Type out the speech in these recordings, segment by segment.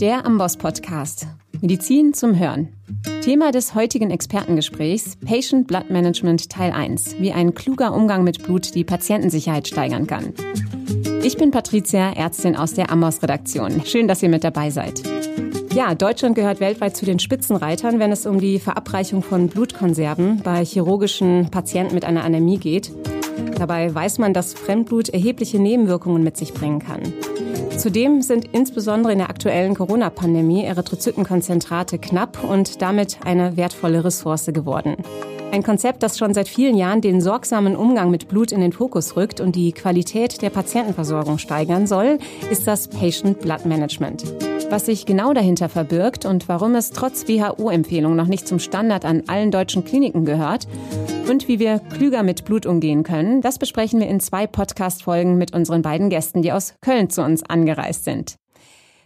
Der Amboss Podcast. Medizin zum Hören. Thema des heutigen Expertengesprächs Patient Blood Management Teil 1. Wie ein kluger Umgang mit Blut die Patientensicherheit steigern kann. Ich bin Patricia, Ärztin aus der Amboss Redaktion. Schön, dass ihr mit dabei seid. Ja, Deutschland gehört weltweit zu den Spitzenreitern, wenn es um die Verabreichung von Blutkonserven bei chirurgischen Patienten mit einer Anämie geht. Dabei weiß man, dass Fremdblut erhebliche Nebenwirkungen mit sich bringen kann. Zudem sind insbesondere in der aktuellen Corona-Pandemie Erythrozytenkonzentrate knapp und damit eine wertvolle Ressource geworden. Ein Konzept, das schon seit vielen Jahren den sorgsamen Umgang mit Blut in den Fokus rückt und die Qualität der Patientenversorgung steigern soll, ist das Patient Blood Management. Was sich genau dahinter verbirgt und warum es trotz WHO-Empfehlung noch nicht zum Standard an allen deutschen Kliniken gehört und wie wir klüger mit Blut umgehen können, das besprechen wir in zwei Podcast-Folgen mit unseren beiden Gästen, die aus Köln zu uns angereist sind.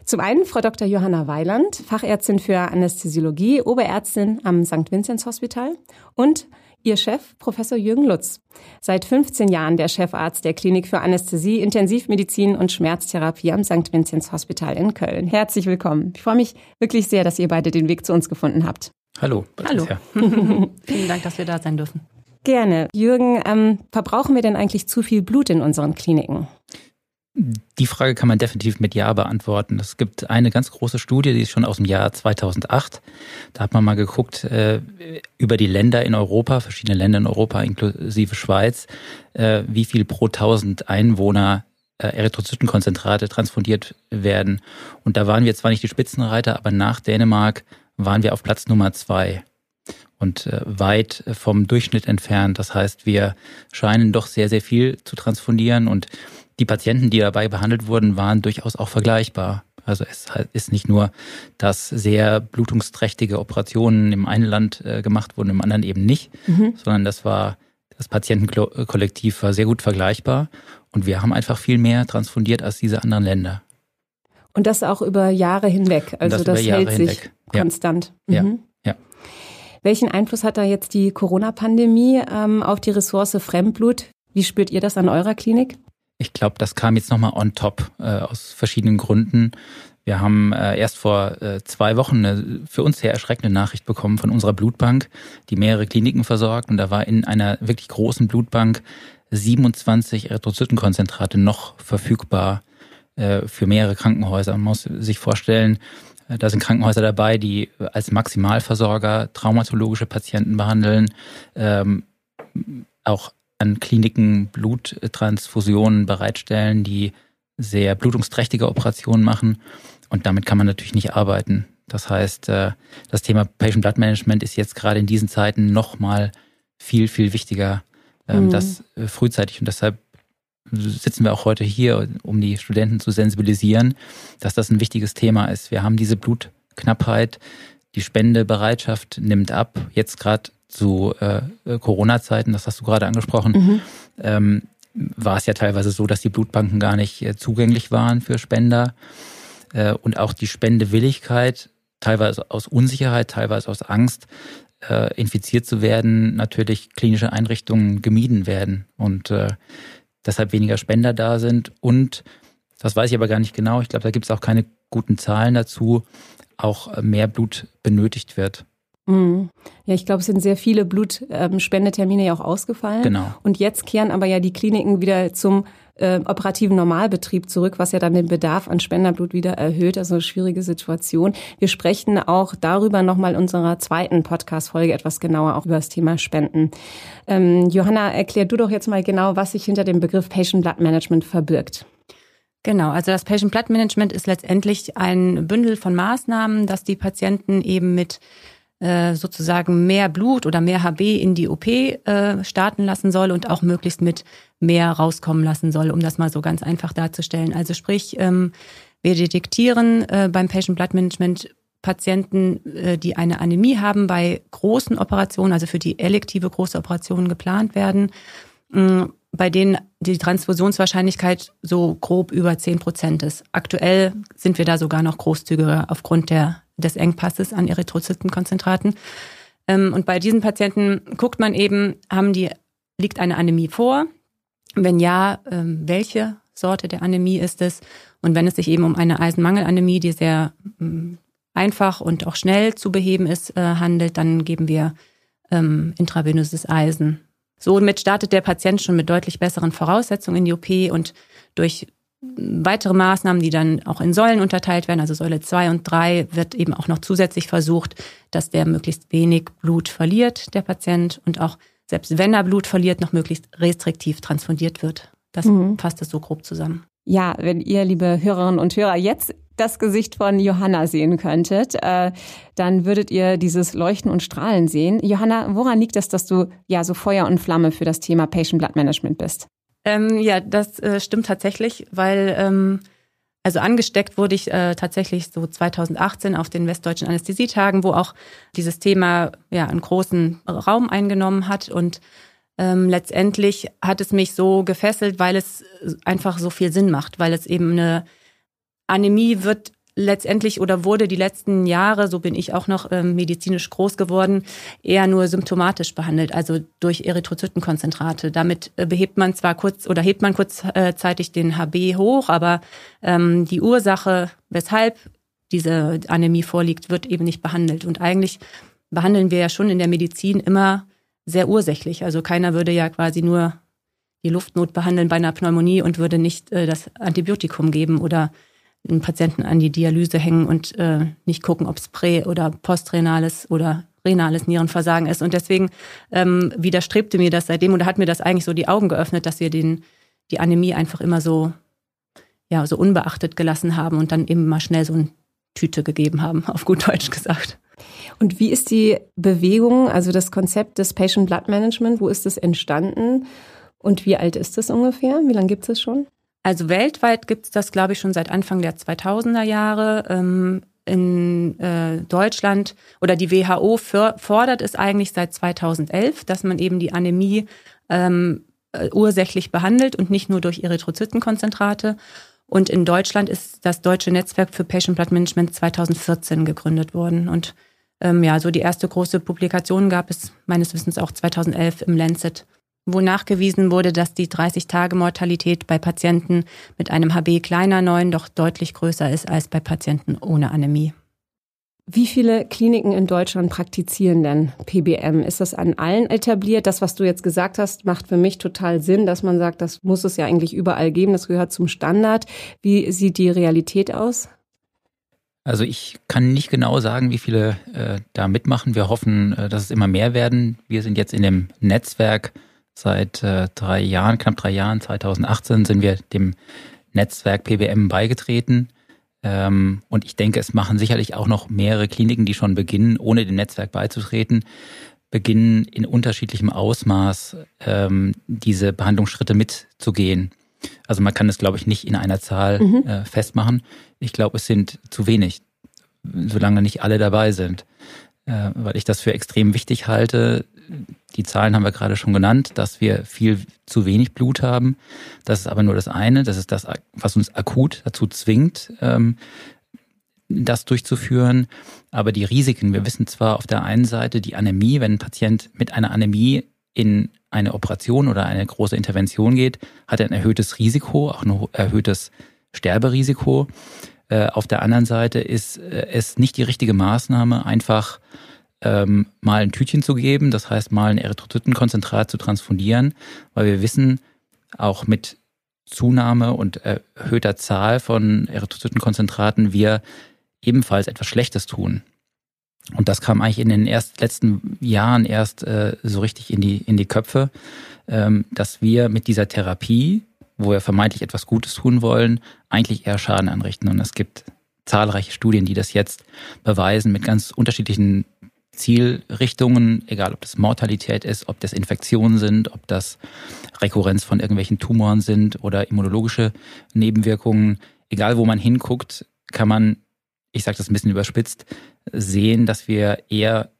Zum einen Frau Dr. Johanna Weiland, Fachärztin für Anästhesiologie, Oberärztin am St. Vinzenz Hospital und Ihr Chef, Professor Jürgen Lutz. Seit 15 Jahren der Chefarzt der Klinik für Anästhesie, Intensivmedizin und Schmerztherapie am St. Vinzenz Hospital in Köln. Herzlich willkommen. Ich freue mich wirklich sehr, dass ihr beide den Weg zu uns gefunden habt. Hallo. Hallo. Vielen Dank, dass wir da sein dürfen. Gerne. Jürgen, ähm, verbrauchen wir denn eigentlich zu viel Blut in unseren Kliniken? Die Frage kann man definitiv mit Ja beantworten. Es gibt eine ganz große Studie, die ist schon aus dem Jahr 2008. Da hat man mal geguckt äh, über die Länder in Europa, verschiedene Länder in Europa inklusive Schweiz, äh, wie viel pro 1000 Einwohner äh, Erythrozytenkonzentrate transfundiert werden. Und da waren wir zwar nicht die Spitzenreiter, aber nach Dänemark waren wir auf Platz Nummer zwei und äh, weit vom Durchschnitt entfernt. Das heißt, wir scheinen doch sehr, sehr viel zu transfundieren und die Patienten, die dabei behandelt wurden, waren durchaus auch vergleichbar. Also es ist nicht nur, dass sehr blutungsträchtige Operationen im einen Land äh, gemacht wurden, im anderen eben nicht, mhm. sondern das war, das Patientenkollektiv war sehr gut vergleichbar und wir haben einfach viel mehr transfundiert als diese anderen Länder. Und das auch über Jahre hinweg. Also das, das hält hinweg. sich ja. konstant. Mhm. Ja. ja. Welchen Einfluss hat da jetzt die Corona-Pandemie ähm, auf die Ressource Fremdblut? Wie spürt ihr das an eurer Klinik? Ich glaube, das kam jetzt nochmal on top äh, aus verschiedenen Gründen. Wir haben äh, erst vor äh, zwei Wochen eine für uns sehr erschreckende Nachricht bekommen von unserer Blutbank, die mehrere Kliniken versorgt. Und da war in einer wirklich großen Blutbank 27 Erythrozytenkonzentrate noch verfügbar für mehrere Krankenhäuser. Man muss sich vorstellen, äh, da sind Krankenhäuser dabei, die als Maximalversorger traumatologische Patienten behandeln, ähm, auch an Kliniken Bluttransfusionen bereitstellen, die sehr blutungsträchtige Operationen machen. Und damit kann man natürlich nicht arbeiten. Das heißt, äh, das Thema Patient Blood Management ist jetzt gerade in diesen Zeiten nochmal viel, viel wichtiger, ähm, mhm. das äh, frühzeitig. Und deshalb sitzen wir auch heute hier, um die Studenten zu sensibilisieren, dass das ein wichtiges Thema ist. Wir haben diese Blutknappheit, die Spendebereitschaft nimmt ab. Jetzt gerade zu äh, Corona-Zeiten, das hast du gerade angesprochen, mhm. ähm, war es ja teilweise so, dass die Blutbanken gar nicht äh, zugänglich waren für Spender äh, und auch die Spendewilligkeit, teilweise aus Unsicherheit, teilweise aus Angst, äh, infiziert zu werden, natürlich klinische Einrichtungen gemieden werden und äh, deshalb weniger Spender da sind und das weiß ich aber gar nicht genau. Ich glaube, da gibt es auch keine guten Zahlen dazu, auch mehr Blut benötigt wird. Mhm. Ja, ich glaube, es sind sehr viele Blutspendetermine ja auch ausgefallen. Genau. Und jetzt kehren aber ja die Kliniken wieder zum äh, operativen Normalbetrieb zurück, was ja dann den Bedarf an Spenderblut wieder erhöht. Also eine schwierige Situation. Wir sprechen auch darüber nochmal in unserer zweiten Podcast-Folge etwas genauer auch über das Thema Spenden. Ähm, Johanna, erklär du doch jetzt mal genau, was sich hinter dem Begriff Patient Blood Management verbirgt. Genau, also das Patient Blood Management ist letztendlich ein Bündel von Maßnahmen, dass die Patienten eben mit äh, sozusagen mehr Blut oder mehr HB in die OP äh, starten lassen soll und auch möglichst mit mehr rauskommen lassen soll, um das mal so ganz einfach darzustellen. Also sprich, ähm, wir detektieren äh, beim Patient Blood Management Patienten, äh, die eine Anämie haben, bei großen Operationen, also für die elektive große Operationen geplant werden, äh, bei denen die Transfusionswahrscheinlichkeit so grob über zehn Prozent ist. Aktuell sind wir da sogar noch großzügiger aufgrund der des Engpasses an Erythrozytenkonzentraten. Ähm, und bei diesen Patienten guckt man eben, haben die, liegt eine Anämie vor? Wenn ja, ähm, welche Sorte der Anämie ist es. Und wenn es sich eben um eine Eisenmangelanämie, die sehr mm, einfach und auch schnell zu beheben ist, äh, handelt, dann geben wir ähm, intravenöses Eisen. Somit startet der Patient schon mit deutlich besseren Voraussetzungen in die OP und durch weitere Maßnahmen, die dann auch in Säulen unterteilt werden, also Säule 2 und 3, wird eben auch noch zusätzlich versucht, dass der möglichst wenig Blut verliert, der Patient, und auch selbst wenn er Blut verliert, noch möglichst restriktiv transfundiert wird. Das mhm. fasst es so grob zusammen. Ja, wenn ihr, liebe Hörerinnen und Hörer, jetzt das Gesicht von Johanna sehen könntet, äh, dann würdet ihr dieses Leuchten und Strahlen sehen. Johanna, woran liegt es, dass du ja so Feuer und Flamme für das Thema Patient Blood Management bist? Ähm, ja, das äh, stimmt tatsächlich, weil ähm, also angesteckt wurde ich äh, tatsächlich so 2018 auf den westdeutschen Anästhesietagen, wo auch dieses Thema ja einen großen Raum eingenommen hat. Und ähm, letztendlich hat es mich so gefesselt, weil es einfach so viel Sinn macht, weil es eben eine Anämie wird letztendlich oder wurde die letzten Jahre, so bin ich auch noch ähm, medizinisch groß geworden, eher nur symptomatisch behandelt, also durch Erythrozytenkonzentrate. Damit äh, behebt man zwar kurz oder hebt man kurzzeitig den HB hoch, aber ähm, die Ursache, weshalb diese Anämie vorliegt, wird eben nicht behandelt. Und eigentlich behandeln wir ja schon in der Medizin immer sehr ursächlich. Also keiner würde ja quasi nur die Luftnot behandeln bei einer Pneumonie und würde nicht äh, das Antibiotikum geben oder einen Patienten an die Dialyse hängen und äh, nicht gucken, ob es prä- oder postrenales oder renales Nierenversagen ist. Und deswegen ähm, widerstrebte mir das seitdem oder hat mir das eigentlich so die Augen geöffnet, dass wir den, die Anämie einfach immer so, ja, so unbeachtet gelassen haben und dann eben mal schnell so eine Tüte gegeben haben, auf gut Deutsch gesagt. Und wie ist die Bewegung, also das Konzept des Patient Blood Management, wo ist es entstanden und wie alt ist es ungefähr? Wie lange gibt es schon? Also weltweit gibt es das, glaube ich, schon seit Anfang der 2000er Jahre. Ähm, in äh, Deutschland oder die WHO für, fordert es eigentlich seit 2011, dass man eben die Anämie ähm, äh, ursächlich behandelt und nicht nur durch Erythrozytenkonzentrate. Und in Deutschland ist das Deutsche Netzwerk für Patient Blood Management 2014 gegründet worden. Und ähm, ja, so die erste große Publikation gab es meines Wissens auch 2011 im Lancet wo nachgewiesen wurde, dass die 30-Tage-Mortalität bei Patienten mit einem HB kleiner 9 doch deutlich größer ist als bei Patienten ohne Anämie. Wie viele Kliniken in Deutschland praktizieren denn PBM? Ist das an allen etabliert? Das, was du jetzt gesagt hast, macht für mich total Sinn, dass man sagt, das muss es ja eigentlich überall geben. Das gehört zum Standard. Wie sieht die Realität aus? Also ich kann nicht genau sagen, wie viele äh, da mitmachen. Wir hoffen, äh, dass es immer mehr werden. Wir sind jetzt in dem Netzwerk Seit äh, drei Jahren, knapp drei Jahren, 2018, sind wir dem Netzwerk PBM beigetreten. Ähm, und ich denke, es machen sicherlich auch noch mehrere Kliniken, die schon beginnen, ohne dem Netzwerk beizutreten, beginnen in unterschiedlichem Ausmaß ähm, diese Behandlungsschritte mitzugehen. Also man kann es, glaube ich, nicht in einer Zahl mhm. äh, festmachen. Ich glaube, es sind zu wenig, solange nicht alle dabei sind. Äh, weil ich das für extrem wichtig halte, die Zahlen haben wir gerade schon genannt, dass wir viel zu wenig Blut haben. Das ist aber nur das eine. Das ist das, was uns akut dazu zwingt, ähm, das durchzuführen. Aber die Risiken, wir wissen zwar auf der einen Seite die Anämie, wenn ein Patient mit einer Anämie in eine Operation oder eine große Intervention geht, hat er ein erhöhtes Risiko, auch ein erhöhtes Sterberisiko. Äh, auf der anderen Seite ist äh, es nicht die richtige Maßnahme, einfach ähm, mal ein Tütchen zu geben, das heißt mal ein Erythrozytenkonzentrat zu transfundieren, weil wir wissen, auch mit Zunahme und erhöhter Zahl von Erythrozytenkonzentraten wir ebenfalls etwas Schlechtes tun. Und das kam eigentlich in den erst, letzten Jahren erst äh, so richtig in die, in die Köpfe, ähm, dass wir mit dieser Therapie, wo wir vermeintlich etwas Gutes tun wollen, eigentlich eher Schaden anrichten. Und es gibt zahlreiche Studien, die das jetzt beweisen mit ganz unterschiedlichen Zielrichtungen, egal ob das Mortalität ist, ob das Infektionen sind, ob das Rekurrenz von irgendwelchen Tumoren sind oder immunologische Nebenwirkungen. Egal wo man hinguckt, kann man, ich sage das ein bisschen überspitzt, sehen, dass wir eher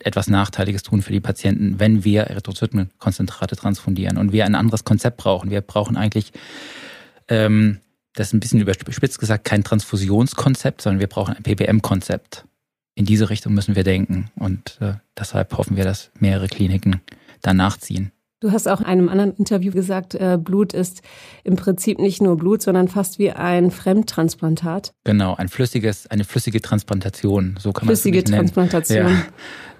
etwas Nachteiliges tun für die Patienten, wenn wir Erythrozytenkonzentrate transfundieren und wir ein anderes Konzept brauchen. Wir brauchen eigentlich, ähm, das ist ein bisschen überspitzt gesagt, kein Transfusionskonzept, sondern wir brauchen ein PBM-Konzept in diese Richtung müssen wir denken. Und äh, deshalb hoffen wir, dass mehrere Kliniken danach ziehen. Du hast auch in einem anderen Interview gesagt, äh, Blut ist im Prinzip nicht nur Blut, sondern fast wie ein Fremdtransplantat. Genau, ein flüssiges, eine flüssige Transplantation, so kann man flüssige es nennen. Transplantation. Ja.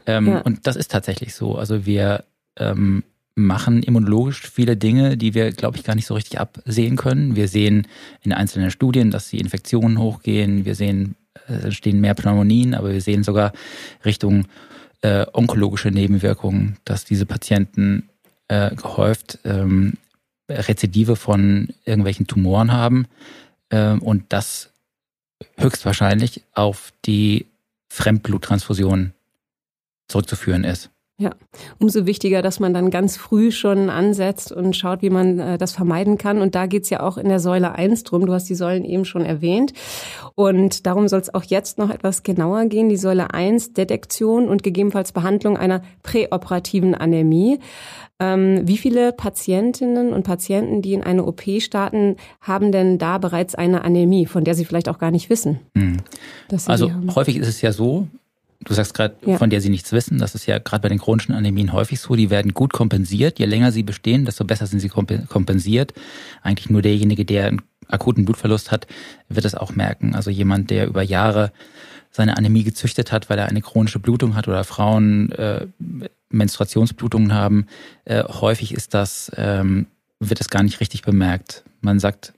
Ähm, Ja. Und das ist tatsächlich so. Also wir ähm, machen immunologisch viele Dinge, die wir, glaube ich, gar nicht so richtig absehen können. Wir sehen in einzelnen Studien, dass die Infektionen hochgehen. Wir sehen, äh, es entstehen mehr Pneumonien, aber wir sehen sogar Richtung äh, onkologische Nebenwirkungen, dass diese Patienten äh, gehäuft ähm, Rezidive von irgendwelchen Tumoren haben ähm, und das höchstwahrscheinlich auf die Fremdbluttransfusion zurückzuführen ist. Umso wichtiger, dass man dann ganz früh schon ansetzt und schaut, wie man äh, das vermeiden kann. Und da geht's ja auch in der Säule 1 drum. Du hast die Säulen eben schon erwähnt. Und darum soll es auch jetzt noch etwas genauer gehen. Die Säule 1, Detektion und gegebenenfalls Behandlung einer präoperativen Anämie. Ähm, wie viele Patientinnen und Patienten, die in eine OP starten, haben denn da bereits eine Anämie, von der sie vielleicht auch gar nicht wissen? Hm. Also häufig ist es ja so, du sagst gerade, Ja. von der sie nichts wissen, das ist ja gerade bei den chronischen Anämien häufig so, die werden gut kompensiert. Je länger sie bestehen, desto besser sind sie kompe- kompensiert. Eigentlich nur derjenige, der einen akuten Blutverlust hat, wird es auch merken. Also jemand, der über Jahre seine Anämie gezüchtet hat, weil er eine chronische Blutung hat oder Frauen äh, Menstruationsblutungen haben, äh, häufig ist das, ähm, wird es gar nicht richtig bemerkt. Man sagt,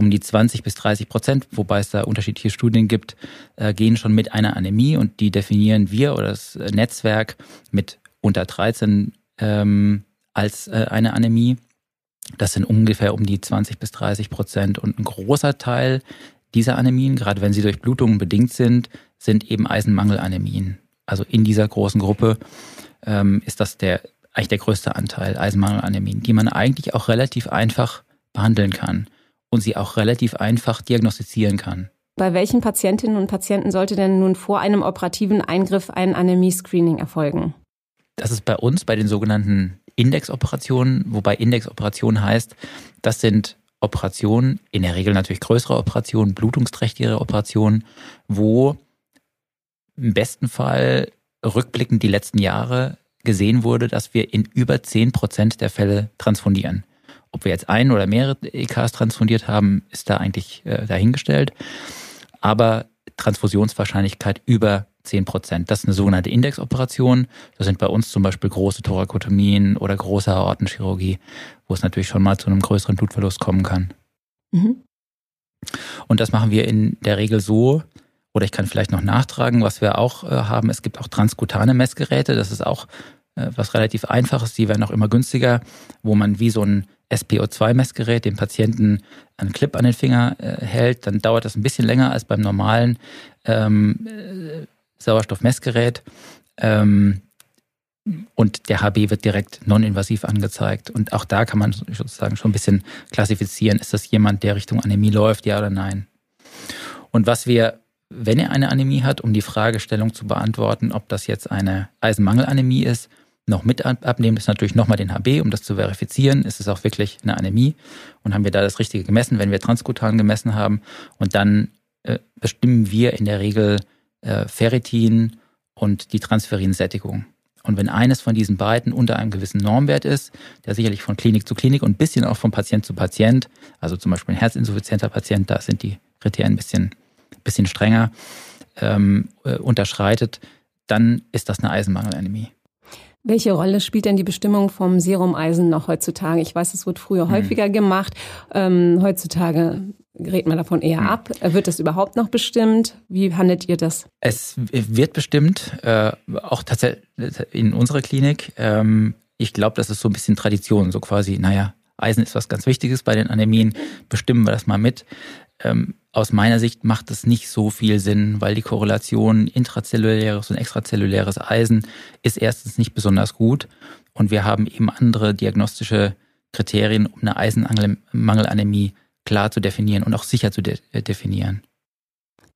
um die 20 bis 30 Prozent, wobei es da unterschiedliche Studien gibt, äh, gehen schon mit einer Anämie und die definieren wir oder das äh, Netzwerk mit unter 13 ähm, als äh, eine Anämie. Das sind ungefähr um die 20 bis 30 Prozent und ein großer Teil dieser Anämien, gerade wenn sie durch Blutungen bedingt sind, sind eben Eisenmangelanämien. Also in dieser großen Gruppe ähm, ist das der eigentlich der größte Anteil Eisenmangelanämien, die man eigentlich auch relativ einfach behandeln kann und sie auch relativ einfach diagnostizieren kann. Bei welchen Patientinnen und Patienten sollte denn nun vor einem operativen Eingriff ein Anämie-Screening erfolgen? Das ist bei uns bei den sogenannten Indexoperationen, wobei Indexoperation heißt, das sind Operationen, in der Regel natürlich größere Operationen, blutungsträchtigere Operationen, wo im besten Fall rückblickend die letzten Jahre gesehen wurde, dass wir in über 10 Prozent der Fälle transfundieren. Ob wir jetzt ein oder mehrere EKs transfundiert haben, ist da eigentlich äh, dahingestellt. Aber Transfusionswahrscheinlichkeit über 10 Prozent. Das ist eine sogenannte Indexoperation. Das sind bei uns zum Beispiel große Thorakotomien oder große Aortenchirurgie, wo es natürlich schon mal zu einem größeren Blutverlust kommen kann. Mhm. Und das machen wir in der Regel so, oder ich kann vielleicht noch nachtragen, was wir auch äh, haben. Es gibt auch transkutane Messgeräte. Das ist auch was relativ einfaches. Die werden auch immer günstiger, wo man wie so ein SPO2-Messgerät dem Patienten einen Clip an den Finger äh, hält. Dann dauert das ein bisschen länger als beim normalen ähm, äh, Sauerstoffmessgerät. Ähm, und der HB wird direkt non-invasiv angezeigt. Und auch da kann man sozusagen schon ein bisschen klassifizieren, ist das jemand, der Richtung Anämie läuft, ja oder nein. Und was wir, wenn er eine Anämie hat, um die Fragestellung zu beantworten, ob das jetzt eine Eisenmangelanämie ist, noch mit abnehmen, ist natürlich nochmal den HB, um das zu verifizieren. Ist es auch wirklich eine Anämie? Und haben wir da das Richtige gemessen, wenn wir transkutan gemessen haben? Und dann äh, bestimmen wir in der Regel äh, Ferritin und die Transferinsättigung. Und wenn eines von diesen beiden unter einem gewissen Normwert ist, der sicherlich von Klinik zu Klinik und ein bisschen auch von Patient zu Patient, also zum Beispiel ein herzinsuffizienter Patient, da sind die Kriterien ein bisschen, bisschen strenger, ähm, äh, unterschreitet, dann ist das eine Eisenmangelanämie. Welche Rolle spielt denn die Bestimmung vom Serumeisen noch heutzutage? Ich weiß, es wird früher Hm. häufiger gemacht. Ähm, heutzutage rät man davon eher Hm. ab. Wird das überhaupt noch bestimmt? Wie handelt ihr das? Es wird bestimmt, äh, auch tatsächlich in unserer Klinik. Ähm, ich glaube, das ist so ein bisschen Tradition, so quasi, naja, Eisen ist was ganz Wichtiges bei den Anämien, bestimmen wir das mal mit. Ähm, aus meiner Sicht macht es nicht so viel Sinn, weil die Korrelation intrazelluläres und extrazelluläres Eisen ist erstens nicht besonders gut und wir haben eben andere diagnostische Kriterien, um eine Eisenmangelanämie klar zu definieren und auch sicher zu de definieren.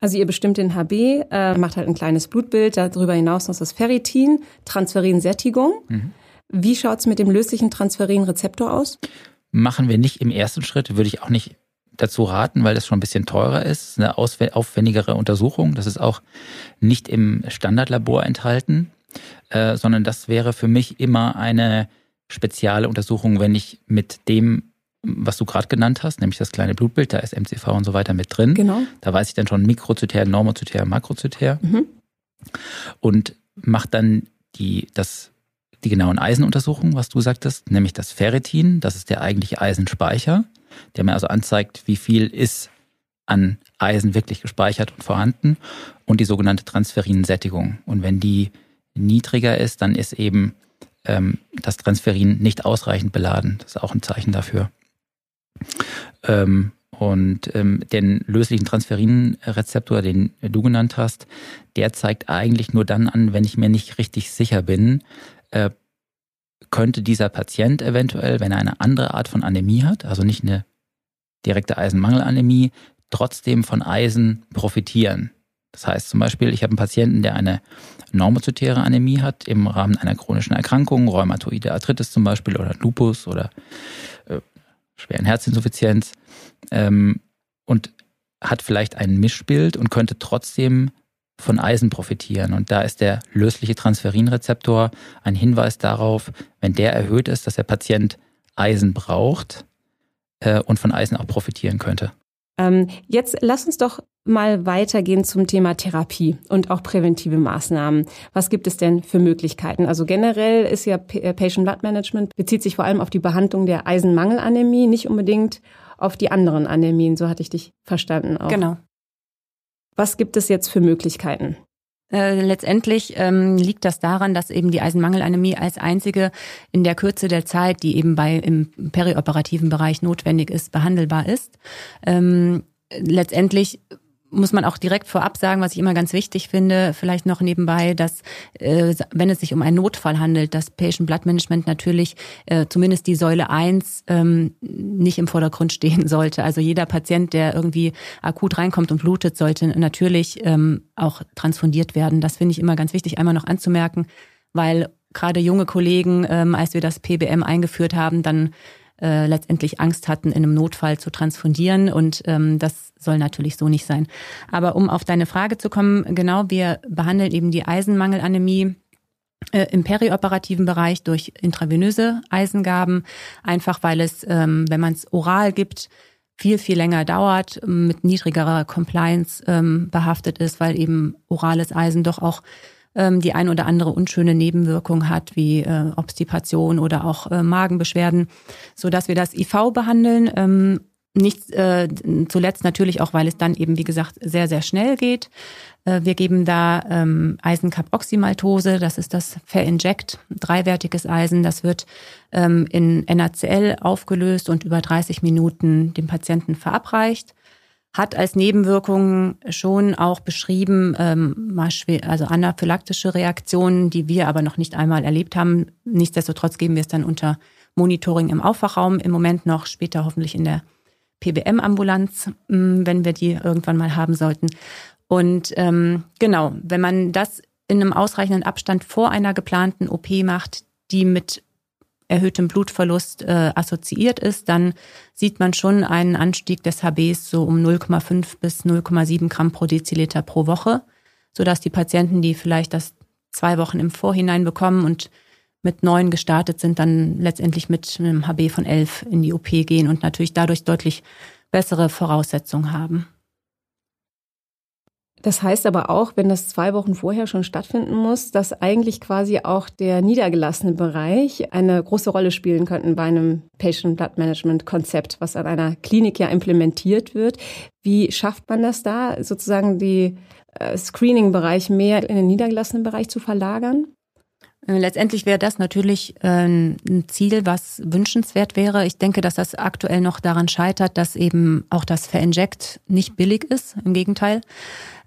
Also ihr bestimmt den HB, äh, macht halt ein kleines Blutbild, darüber hinaus noch das Ferritin, Transferinsättigung. Mhm. Wie schaut's mit dem löslichen Transferinrezeptor aus? Machen wir nicht im ersten Schritt, würde ich auch nicht dazu raten, weil das schon ein bisschen teurer ist. Eine aufwendigere Untersuchung. Das ist auch nicht im Standardlabor enthalten, äh, sondern das wäre für mich immer eine spezielle Untersuchungen, wenn ich mit dem, was du gerade genannt hast, nämlich das kleine Blutbild, da ist MCV und so weiter mit drin. Genau. Da weiß ich dann schon Mikrozytär, Normozytär, Makrozytär Mhm. und mache dann die, das, die genauen Eisenuntersuchungen, was du sagtest, nämlich das Ferritin, das ist der eigentliche Eisenspeicher, der mir also anzeigt, wie viel ist an Eisen wirklich gespeichert und vorhanden und die sogenannte Transferinsättigung. Und wenn die niedriger ist, dann ist eben ähm, das Transferin nicht ausreichend beladen. Das ist auch ein Zeichen dafür. Ähm, und ähm, den löslichen Transferinrezeptor, den du genannt hast, der zeigt eigentlich nur dann an, wenn ich mir nicht richtig sicher bin, äh, könnte dieser Patient eventuell, wenn er eine andere Art von Anämie hat, also nicht eine direkte Eisenmangelanämie, trotzdem von Eisen profitieren. Das heißt zum Beispiel, ich habe einen Patienten, der eine normozytäre Anämie hat im Rahmen einer chronischen Erkrankung, rheumatoide Arthritis zum Beispiel oder Lupus oder äh, schweren Herzinsuffizienz ähm, und hat vielleicht ein Mischbild und könnte trotzdem von Eisen profitieren. Und da ist der lösliche Transferinrezeptor ein Hinweis darauf, wenn der erhöht ist, dass der Patient Eisen braucht äh, und von Eisen auch profitieren könnte. Ähm, jetzt lass uns doch mal weitergehen zum Thema Therapie und auch präventive Maßnahmen. Was gibt es denn für Möglichkeiten? Also generell ist ja äh, Patient Blood Management bezieht sich vor allem auf die Behandlung der Eisenmangelanämie, nicht unbedingt auf die anderen Anämien. So hatte ich dich verstanden auch. Genau. Was gibt es jetzt für Möglichkeiten? Äh, letztendlich ähm, liegt das daran, dass eben die Eisenmangelanämie als einzige in der Kürze der Zeit, die eben bei im perioperativen Bereich notwendig ist, behandelbar ist. Ähm, letztendlich muss man auch direkt vorab sagen, was ich immer ganz wichtig finde, vielleicht noch nebenbei, dass äh, wenn es sich um einen Notfall handelt, das Patient Blood Management natürlich äh, zumindest die Säule 1 ähm, nicht im Vordergrund stehen sollte. Also jeder Patient, der irgendwie akut reinkommt und blutet, sollte natürlich ähm, auch transfundiert werden. Das finde ich immer ganz wichtig, einmal noch anzumerken, weil gerade junge Kollegen, ähm, als wir das PBM eingeführt haben, dann äh, letztendlich Angst hatten, in einem Notfall zu transfundieren. Und ähm, das soll natürlich so nicht sein. Aber um auf deine Frage zu kommen, genau, wir behandeln eben die Eisenmangelanämie äh, im perioperativen Bereich durch intravenöse Eisengaben, einfach weil es, ähm, wenn man es oral gibt, viel, viel länger dauert, mit niedrigerer Compliance ähm, behaftet ist, weil eben orales Eisen doch auch ähm, die ein oder andere unschöne Nebenwirkung hat, wie äh, Obstipation oder auch äh, Magenbeschwerden, so dass wir das IV behandeln. Ähm, nicht äh, zuletzt natürlich auch, weil es dann eben, wie gesagt, sehr, sehr schnell geht. Äh, wir geben da ähm, Eisencarboxymaltose, das ist das Fair-Inject, dreiwertiges Eisen. Das wird ähm, in NaCl aufgelöst und über 30 Minuten dem Patienten verabreicht hat als Nebenwirkungen schon auch beschrieben, ähm, also anaphylaktische Reaktionen, die wir aber noch nicht einmal erlebt haben. Nichtsdestotrotz geben wir es dann unter Monitoring im Aufwachraum, im Moment noch, später hoffentlich in der PBM-Ambulanz, wenn wir die irgendwann mal haben sollten. Und ähm, genau, wenn man das in einem ausreichenden Abstand vor einer geplanten OP macht, die mit erhöhtem Blutverlust äh, assoziiert ist, dann sieht man schon einen Anstieg des HBs so um 0,5 bis 0,7 Gramm pro Deziliter pro Woche, sodass die Patienten, die vielleicht das zwei Wochen im Vorhinein bekommen und mit neun gestartet sind, dann letztendlich mit einem HB von 11 in die OP gehen und natürlich dadurch deutlich bessere Voraussetzungen haben. Das heißt aber auch, wenn das zwei Wochen vorher schon stattfinden muss, dass eigentlich quasi auch der niedergelassene Bereich eine große Rolle spielen könnte bei einem Patient Blood Management Konzept, was an einer Klinik ja implementiert wird. Wie schafft man das da, sozusagen die äh, Screening-Bereich mehr in den niedergelassenen Bereich zu verlagern? Letztendlich wäre das natürlich ein Ziel, was wünschenswert wäre. Ich denke, dass das aktuell noch daran scheitert, dass eben auch das Verinject nicht billig ist, im Gegenteil.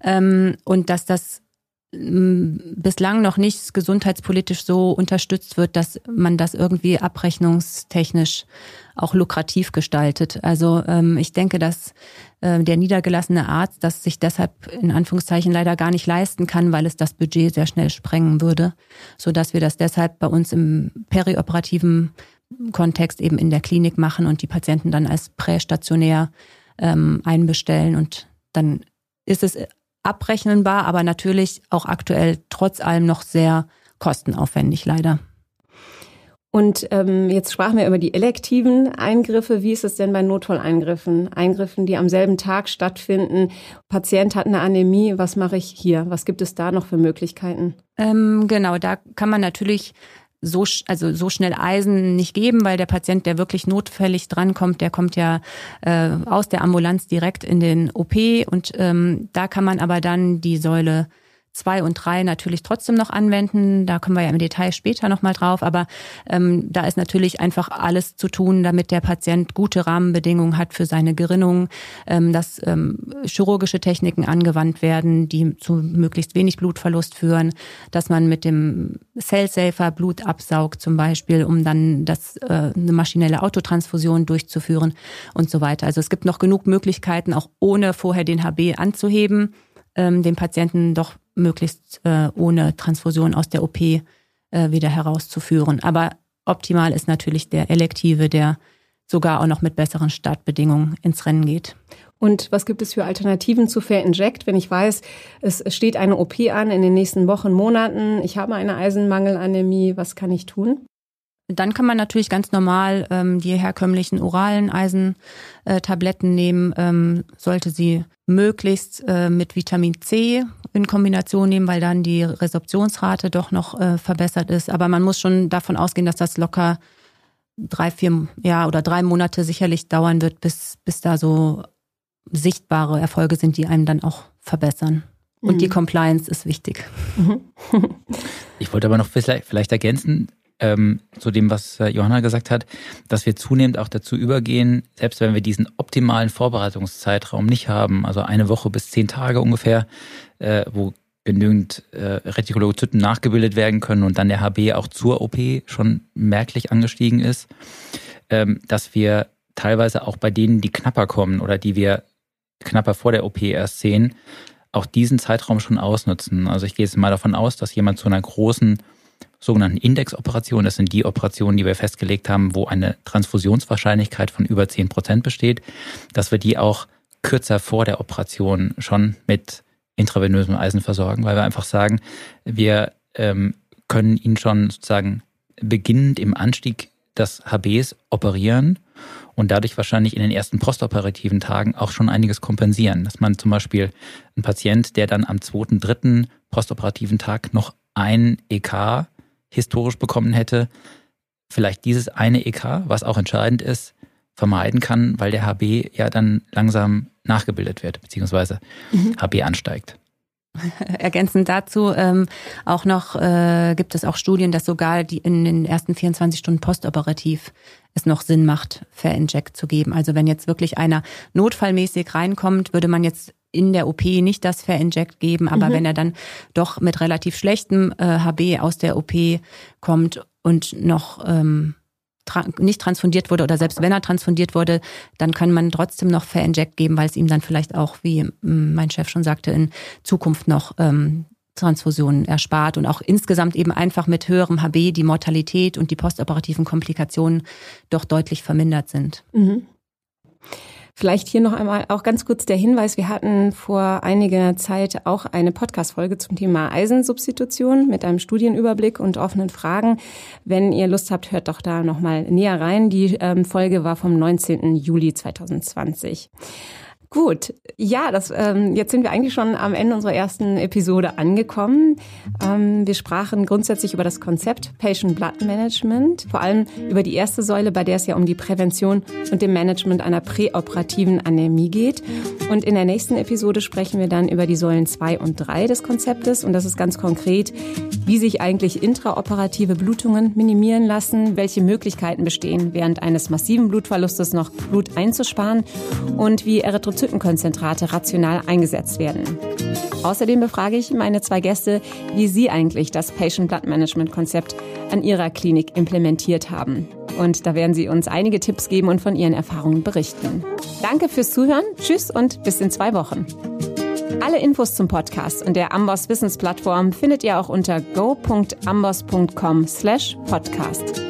Und dass das bislang noch nicht gesundheitspolitisch so unterstützt wird, dass man das irgendwie abrechnungstechnisch auch lukrativ gestaltet. Also ähm, ich denke, dass äh, der niedergelassene Arzt das sich deshalb in Anführungszeichen leider gar nicht leisten kann, weil es das Budget sehr schnell sprengen würde, so dass wir das deshalb bei uns im perioperativen Kontext eben in der Klinik machen und die Patienten dann als prästationär ähm, einbestellen und dann ist es abrechnenbar, aber natürlich auch aktuell trotz allem noch sehr kostenaufwendig leider. Und ähm, jetzt sprachen wir über die elektiven Eingriffe. Wie ist es denn bei Notfalleingriffen? Eingriffen, die am selben Tag stattfinden. Patient hat eine Anämie. Was mache ich hier? Was gibt es da noch für Möglichkeiten? Ähm, genau, da kann man natürlich so, also so schnell Eisen nicht geben, weil der Patient, der wirklich notfällig drankommt, der kommt ja äh, aus der Ambulanz direkt in den OP und ähm, da kann man aber dann die Säule zwei und drei natürlich trotzdem noch anwenden. Da kommen wir ja im Detail später nochmal drauf. Aber ähm, da ist natürlich einfach alles zu tun, damit der Patient gute Rahmenbedingungen hat für seine Gerinnung, ähm, dass ähm, chirurgische Techniken angewandt werden, die zu möglichst wenig Blutverlust führen, dass man mit dem Cell-Safer Blut absaugt zum Beispiel, um dann das, äh, eine maschinelle Autotransfusion durchzuführen und so weiter. Also es gibt noch genug Möglichkeiten, auch ohne vorher den HB anzuheben, ähm, den Patienten doch möglichst äh, ohne Transfusion aus der OP äh, wieder herauszuführen. Aber optimal ist natürlich der elektive, der sogar auch noch mit besseren Startbedingungen ins Rennen geht. Und was gibt es für Alternativen zu Fair Inject, wenn ich weiß, es steht eine OP an in den nächsten Wochen, Monaten, ich habe eine Eisenmangelanämie, was kann ich tun? Dann kann man natürlich ganz normal ähm, die herkömmlichen oralen Eisentabletten nehmen, ähm, sollte sie möglichst äh, mit Vitamin C in Kombination nehmen, weil dann die Resorptionsrate doch noch äh, verbessert ist. Aber man muss schon davon ausgehen, dass das locker drei, vier ja, oder drei Monate sicherlich dauern wird, bis, bis da so sichtbare Erfolge sind, die einem dann auch verbessern. Und mhm. die Compliance ist wichtig. ich wollte aber noch vielleicht, vielleicht ergänzen, ähm, zu dem, was äh, Johanna gesagt hat, dass wir zunehmend auch dazu übergehen, selbst wenn wir diesen optimalen Vorbereitungszeitraum nicht haben, also eine Woche bis zehn Tage ungefähr, äh, wo genügend äh, Retikolozyten nachgebildet werden können und dann der HB auch zur OP schon merklich angestiegen ist, ähm, dass wir teilweise auch bei denen, die knapper kommen oder die wir knapper vor der OP erst sehen, auch diesen Zeitraum schon ausnutzen. Also ich gehe jetzt mal davon aus, dass jemand zu einer großen sogenannten Indexoperationen. Das sind die Operationen, die wir festgelegt haben, wo eine Transfusionswahrscheinlichkeit von über 10 Prozent besteht, dass wir die auch kürzer vor der Operation schon mit intravenösem Eisen versorgen, weil wir einfach sagen, wir ähm, können ihn schon sozusagen beginnend im Anstieg des HBs operieren und dadurch wahrscheinlich in den ersten postoperativen Tagen auch schon einiges kompensieren. Dass man zum Beispiel einen Patient, der dann am zweiten, dritten postoperativen Tag noch ein EK historisch bekommen hätte, vielleicht dieses eine EK, was auch entscheidend ist, vermeiden kann, weil der HB ja dann langsam nachgebildet wird, beziehungsweise mhm. HB ansteigt. Ergänzend dazu ähm, auch noch äh, gibt es auch Studien, dass sogar die in den ersten 24 Stunden postoperativ es noch Sinn macht, Fair Inject zu geben. Also wenn jetzt wirklich einer notfallmäßig reinkommt, würde man jetzt in der OP nicht das Fair Inject geben, aber mhm. wenn er dann doch mit relativ schlechtem äh, HB aus der OP kommt und noch ähm, tra nicht transfundiert wurde oder selbst wenn er transfundiert wurde, dann kann man trotzdem noch Fair Inject geben, weil es ihm dann vielleicht auch, wie mein Chef schon sagte, in Zukunft noch ähm, Transfusionen erspart und auch insgesamt eben einfach mit höherem HB die Mortalität und die postoperativen Komplikationen doch deutlich vermindert sind. Mhm. Vielleicht hier noch einmal auch ganz kurz der Hinweis. Wir hatten vor einiger Zeit auch eine Podcast-Folge zum Thema Eisensubstitution mit einem Studienüberblick und offenen Fragen. Wenn ihr Lust habt, hört doch da nochmal näher rein. Die ähm, Folge war vom 19. Juli 2020. Gut, ja, das, ähm, jetzt sind wir eigentlich schon am Ende unserer ersten Episode angekommen. Ähm, wir sprachen grundsätzlich über das Konzept Patient Blood Management, vor allem über die erste Säule, bei der es ja um die Prävention und dem Management einer präoperativen Anämie geht. Und in der nächsten Episode sprechen wir dann über die Säulen zwei und drei des Konzeptes. Und das ist ganz konkret, wie sich eigentlich intraoperative Blutungen minimieren lassen, welche Möglichkeiten bestehen, während eines massiven Blutverlustes noch Blut einzusparen und wie Erythrozyten Erythrozytenkonzentrate rational eingesetzt werden. Außerdem befrage ich meine zwei Gäste, wie sie eigentlich das Patient Blood Management Konzept an ihrer Klinik implementiert haben. Und da werden sie uns einige Tipps geben und von ihren Erfahrungen berichten. Danke fürs Zuhören. Tschüss und bis in zwei Wochen. Alle Infos zum Podcast und der Amboss Wissensplattform findet ihr auch unter go.amboss.com/podcast.